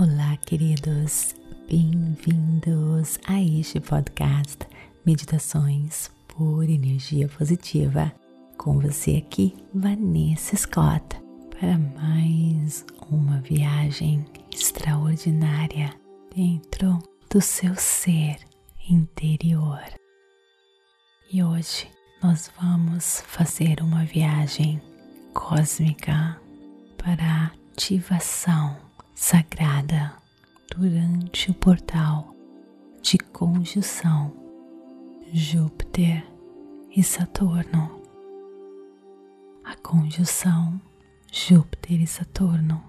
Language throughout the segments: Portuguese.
Olá, queridos, bem-vindos a este podcast Meditações por Energia Positiva. Com você aqui, Vanessa Scott, para mais uma viagem extraordinária dentro do seu ser interior. E hoje nós vamos fazer uma viagem cósmica para a ativação sagrada durante o portal de conjunção Júpiter e Saturno. A conjunção Júpiter e Saturno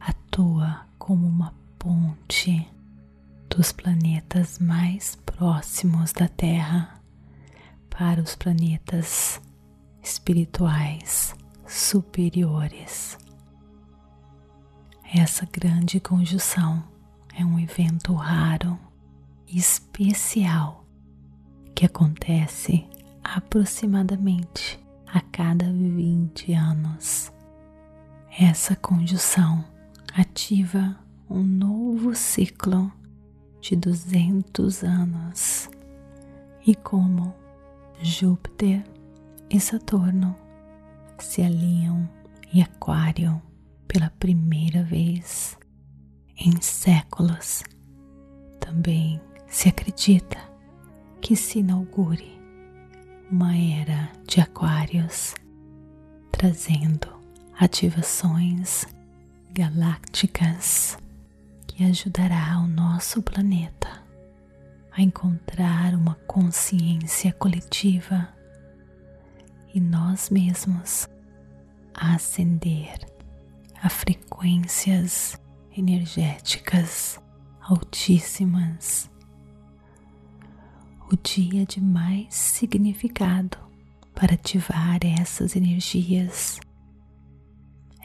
atua como uma ponte dos planetas mais próximos da Terra para os planetas espirituais superiores. Essa grande conjunção é um evento raro e especial que acontece aproximadamente a cada 20 anos. Essa conjunção ativa um novo ciclo de 200 anos e como Júpiter e Saturno se alinham em Aquário pela primeira vez em séculos. Também se acredita que se inaugure uma era de Aquários, trazendo ativações galácticas que ajudará o nosso planeta a encontrar uma consciência coletiva e nós mesmos a ascender a frequências energéticas altíssimas. O dia de mais significado para ativar essas energias,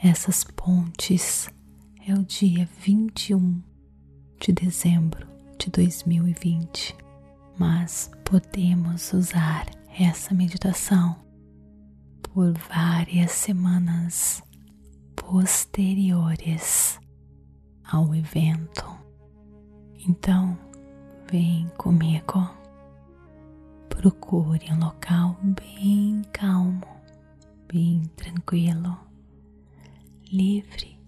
essas pontes, é o dia 21 de dezembro de 2020, mas podemos usar essa meditação por várias semanas posteriores ao evento. Então, vem comigo. Procure um local bem calmo, bem tranquilo, livre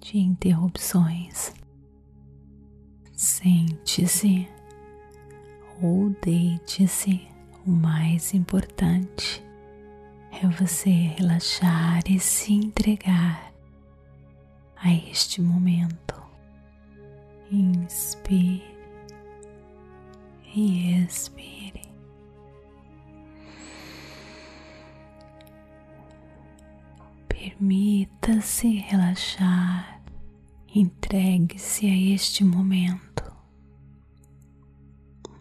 de interrupções. Sente-se ou deite-se. O mais importante é você relaxar e se entregar a este momento. Inspire e expire. Permita-se relaxar, entregue-se a este momento,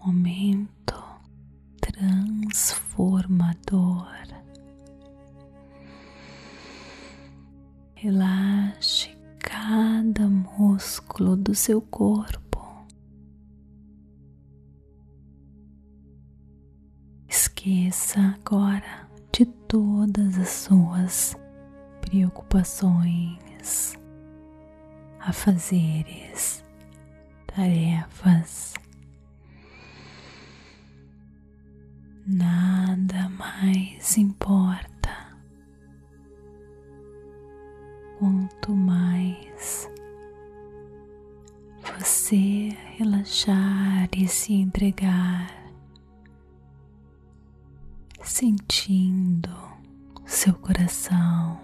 momento transformador. Relaxe cada músculo do seu corpo. Esqueça agora de todas as suas preocupações, afazeres, tarefas. Nada mais importa. Quanto mais você relaxar e se entregar, sentindo seu coração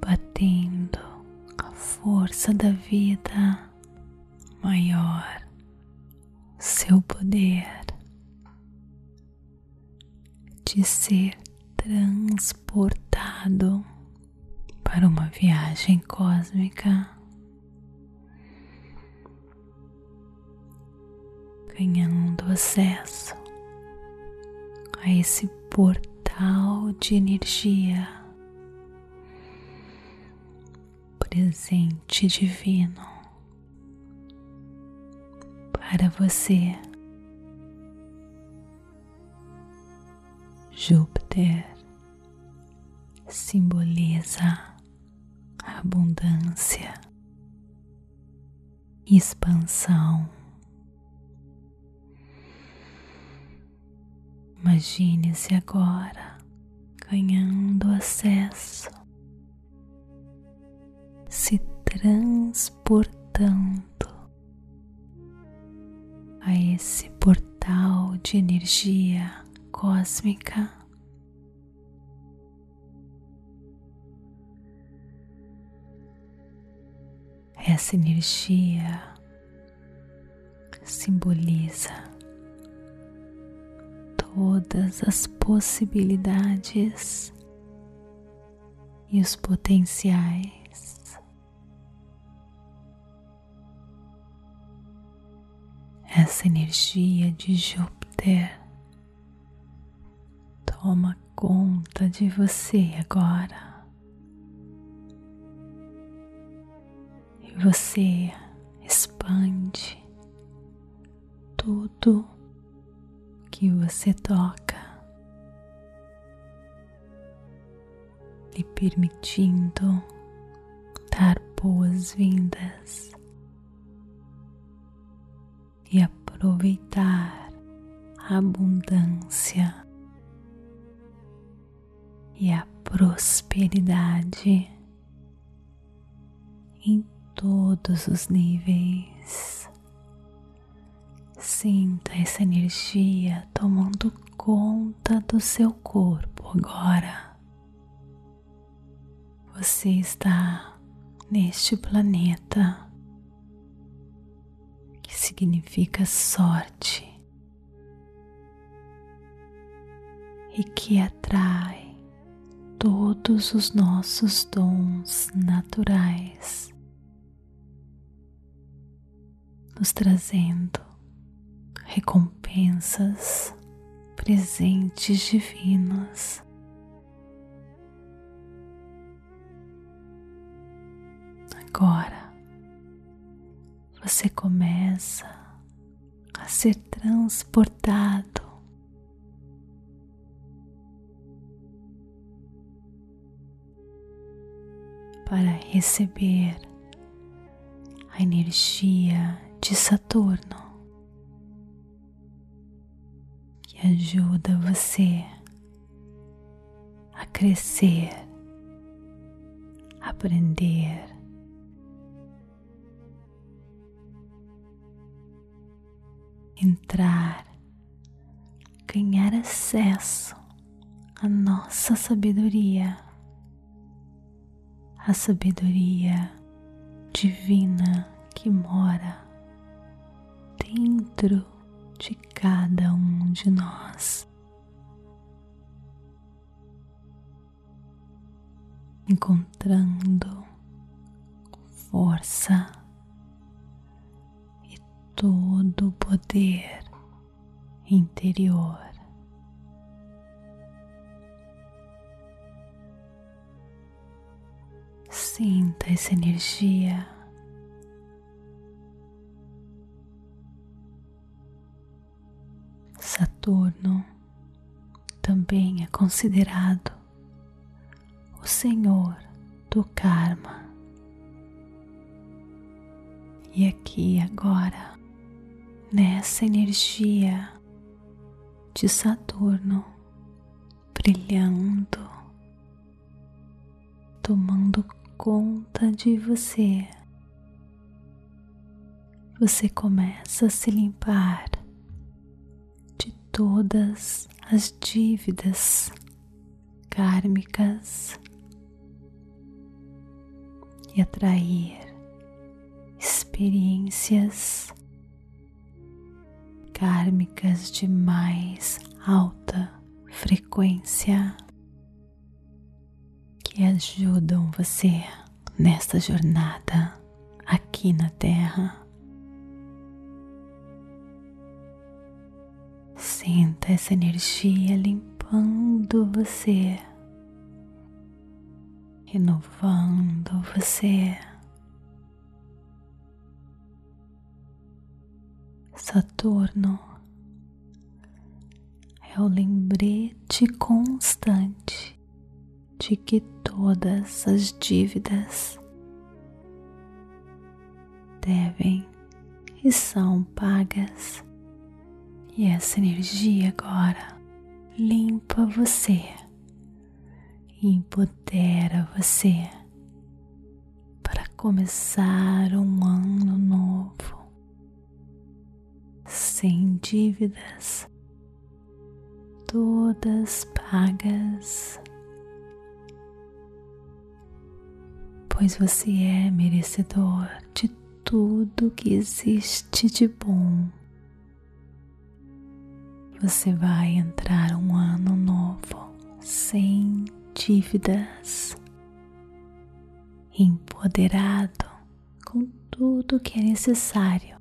batendo a força da vida maior, seu poder de ser transportado para uma viagem cósmica, ganhando acesso a esse portal de energia, presente divino para você. Júpiter simboliza abundância, expansão. Imagine-se agora ganhando acesso, se transportando a esse portal de energia cósmica. Essa energia simboliza todas as possibilidades e os potenciais. Essa energia de Júpiter toma conta de você agora. E você expande tudo que você toca, lhe permitindo dar boas-vindas e aproveitar a abundância e a prosperidade em todos os níveis. Sinta essa energia tomando conta do seu corpo agora. Você está neste planeta que significa sorte e que atrai todos os nossos dons naturais, nos trazendo recompensas, presentes divinos. Agora você começa a ser transportado para receber a energia de Saturno que ajuda você a crescer, aprender. Entrar, ganhar acesso à nossa sabedoria, a sabedoria divina que mora dentro de cada um de nós. Encontrando força e todo o poder interior. Sinta essa energia Saturno também é considerado o senhor do karma. E aqui agora, nessa energia de Saturno brilhando, tomando conta de você, você começa a se limpar todas as dívidas kármicas e atrair experiências kármicas de mais alta frequência que ajudam você nesta jornada aqui na Terra. Sinta essa energia limpando você, renovando você. Saturno é o lembrete constante de que todas as dívidas devem e são pagas. E essa energia agora limpa você, empodera você para começar um ano novo sem dívidas, todas pagas, pois você é merecedor de tudo que existe de bom. Você vai entrar um ano novo sem dívidas, empoderado com tudo que é necessário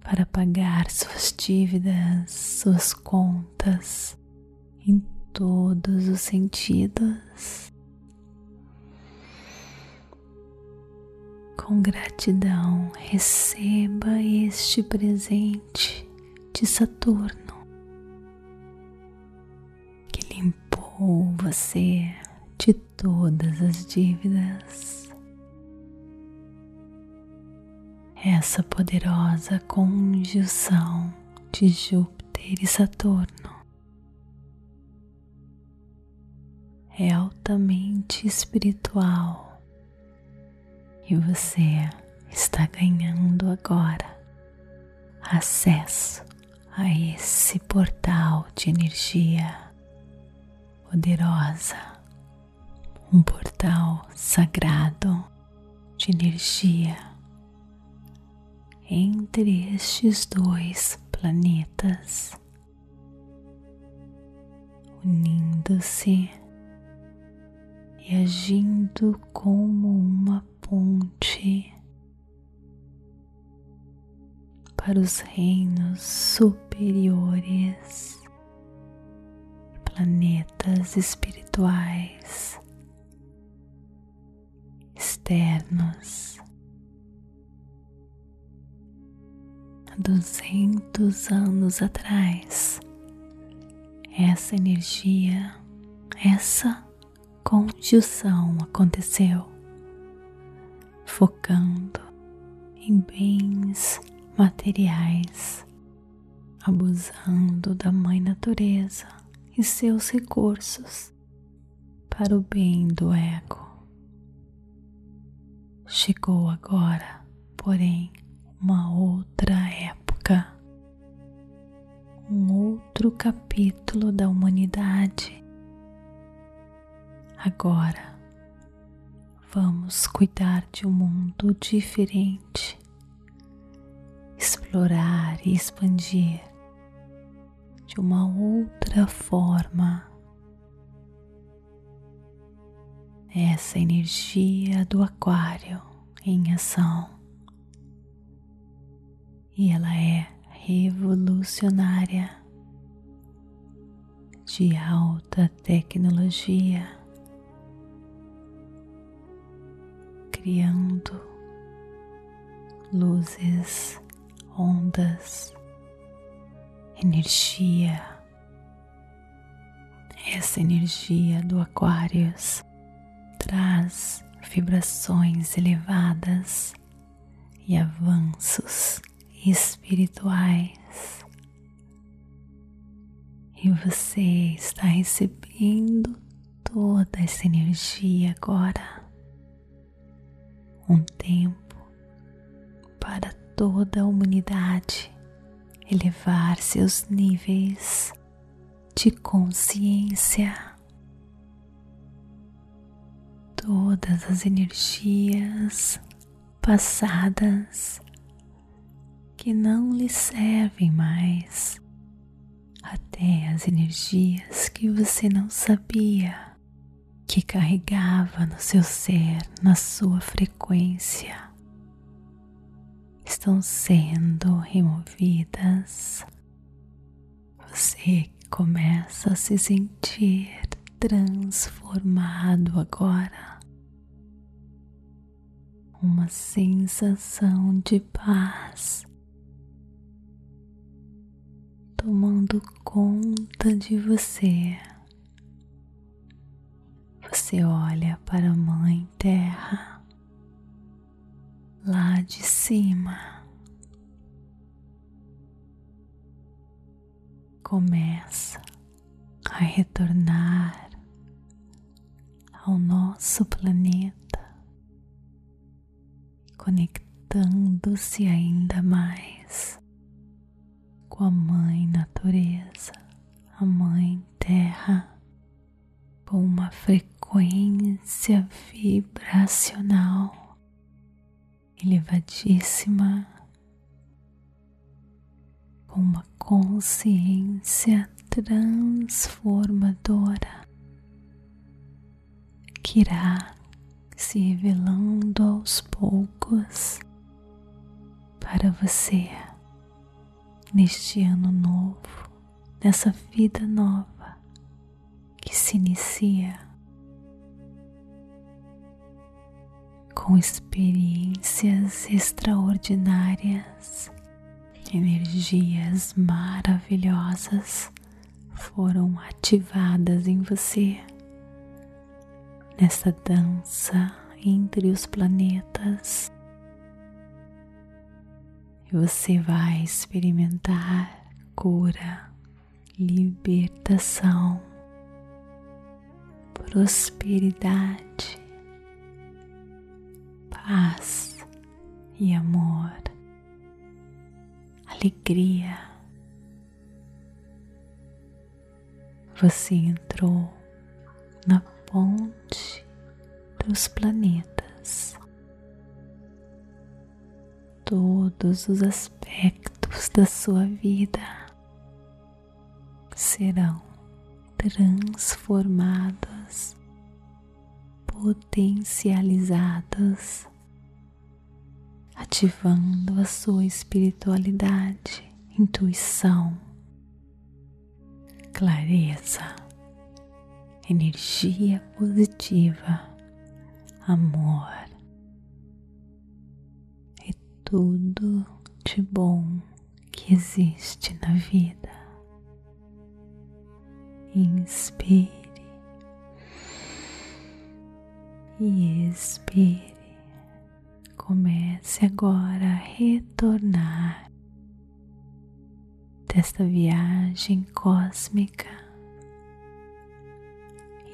para pagar suas dívidas, suas contas em todos os sentidos. Com gratidão, receba este presente de Saturno que limpou você de todas as dívidas. essa poderosa conjunção de Júpiter e Saturno é altamente espiritual e você está ganhando agora acesso a esse portal de energia poderosa, um portal sagrado de energia entre estes dois planetas, unindo-se e agindo como uma ponte para os reinos superiores, planetas espirituais externos. Duzentos anos atrás, essa energia, essa conjunção aconteceu, focando em bens materiais, abusando da Mãe Natureza e seus recursos para o bem do ego. Chegou agora, porém, uma outra época, um outro capítulo da humanidade. Agora vamos cuidar de um mundo diferente, explorar e expandir de uma outra forma. Essa energia do Aquário em ação e ela é revolucionária de alta tecnologia, criando luzes, ondas, energia. Essa energia do Aquários traz vibrações elevadas e avanços espirituais e você está recebendo toda essa energia agora. Um tempo para toda a humanidade elevar seus níveis de consciência. Todas as energias passadas que não lhe servem mais, até as energias que você não sabia que carregava no seu ser, na sua frequência, estão sendo removidas. Você começa a se sentir transformado agora. Uma sensação de paz tomando conta de você. Você olha para a Mãe Terra, lá de cima. Começa a retornar ao nosso planeta, conectando-se ainda mais com a Mãe Natureza, a Mãe Terra, com uma frequência vibracional elevadíssima, com uma consciência transformadora que irá se revelando aos poucos para você neste ano novo, nessa vida nova que se inicia com experiências extraordinárias, energias maravilhosas foram ativadas em você nessa dança entre os planetas. Você vai experimentar cura, libertação, prosperidade, paz e amor, alegria. Você entrou na ponte dos planetas todos os aspectos da sua vida serão transformados, potencializados, ativando a sua espiritualidade, intuição, clareza, energia positiva, amor tudo de bom que existe na vida. Inspire e expire. Comece agora a retornar desta viagem cósmica,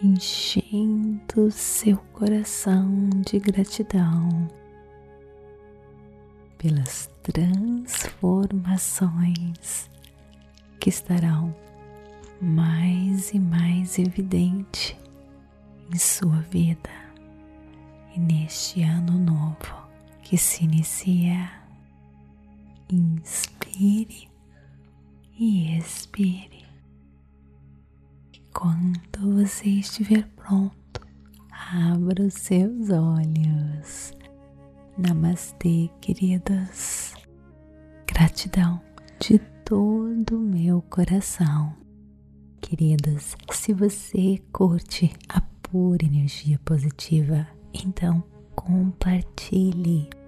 enchendo seu coração de gratidão pelas transformações que estarão mais e mais evidente em sua vida e neste ano novo que se inicia. Inspire e expire. Quando você estiver pronto, abra os seus olhos Namastê, queridas. Gratidão de todo o meu coração. Queridas, se você curte a pura energia positiva, então compartilhe.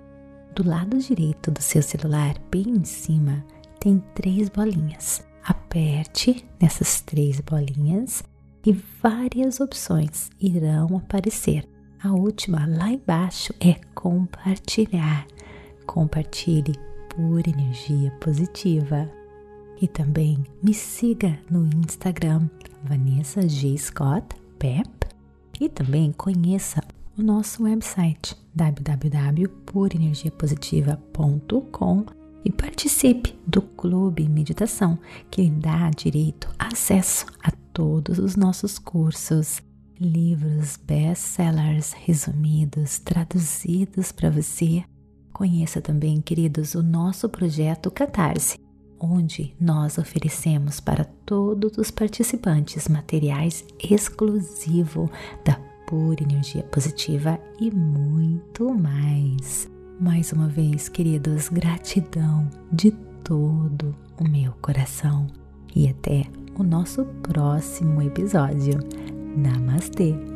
Do lado direito do seu celular, bem em cima, tem três bolinhas. Aperte nessas três bolinhas e várias opções irão aparecer a última lá embaixo é compartilhar. Compartilhe por energia positiva. E também me siga no Instagram Vanessa G. Scott Pep e também conheça o nosso website www.purenergiapositiva.com e participe do Clube Meditação, que lhe dá direito acesso a todos os nossos cursos livros best-sellers resumidos, traduzidos para você. Conheça também, queridos, o nosso projeto Catarse, onde nós oferecemos para todos os participantes materiais exclusivo da pura energia positiva e muito mais. Mais uma vez, queridos, gratidão de todo o meu coração e até o nosso próximo episódio. Namastê!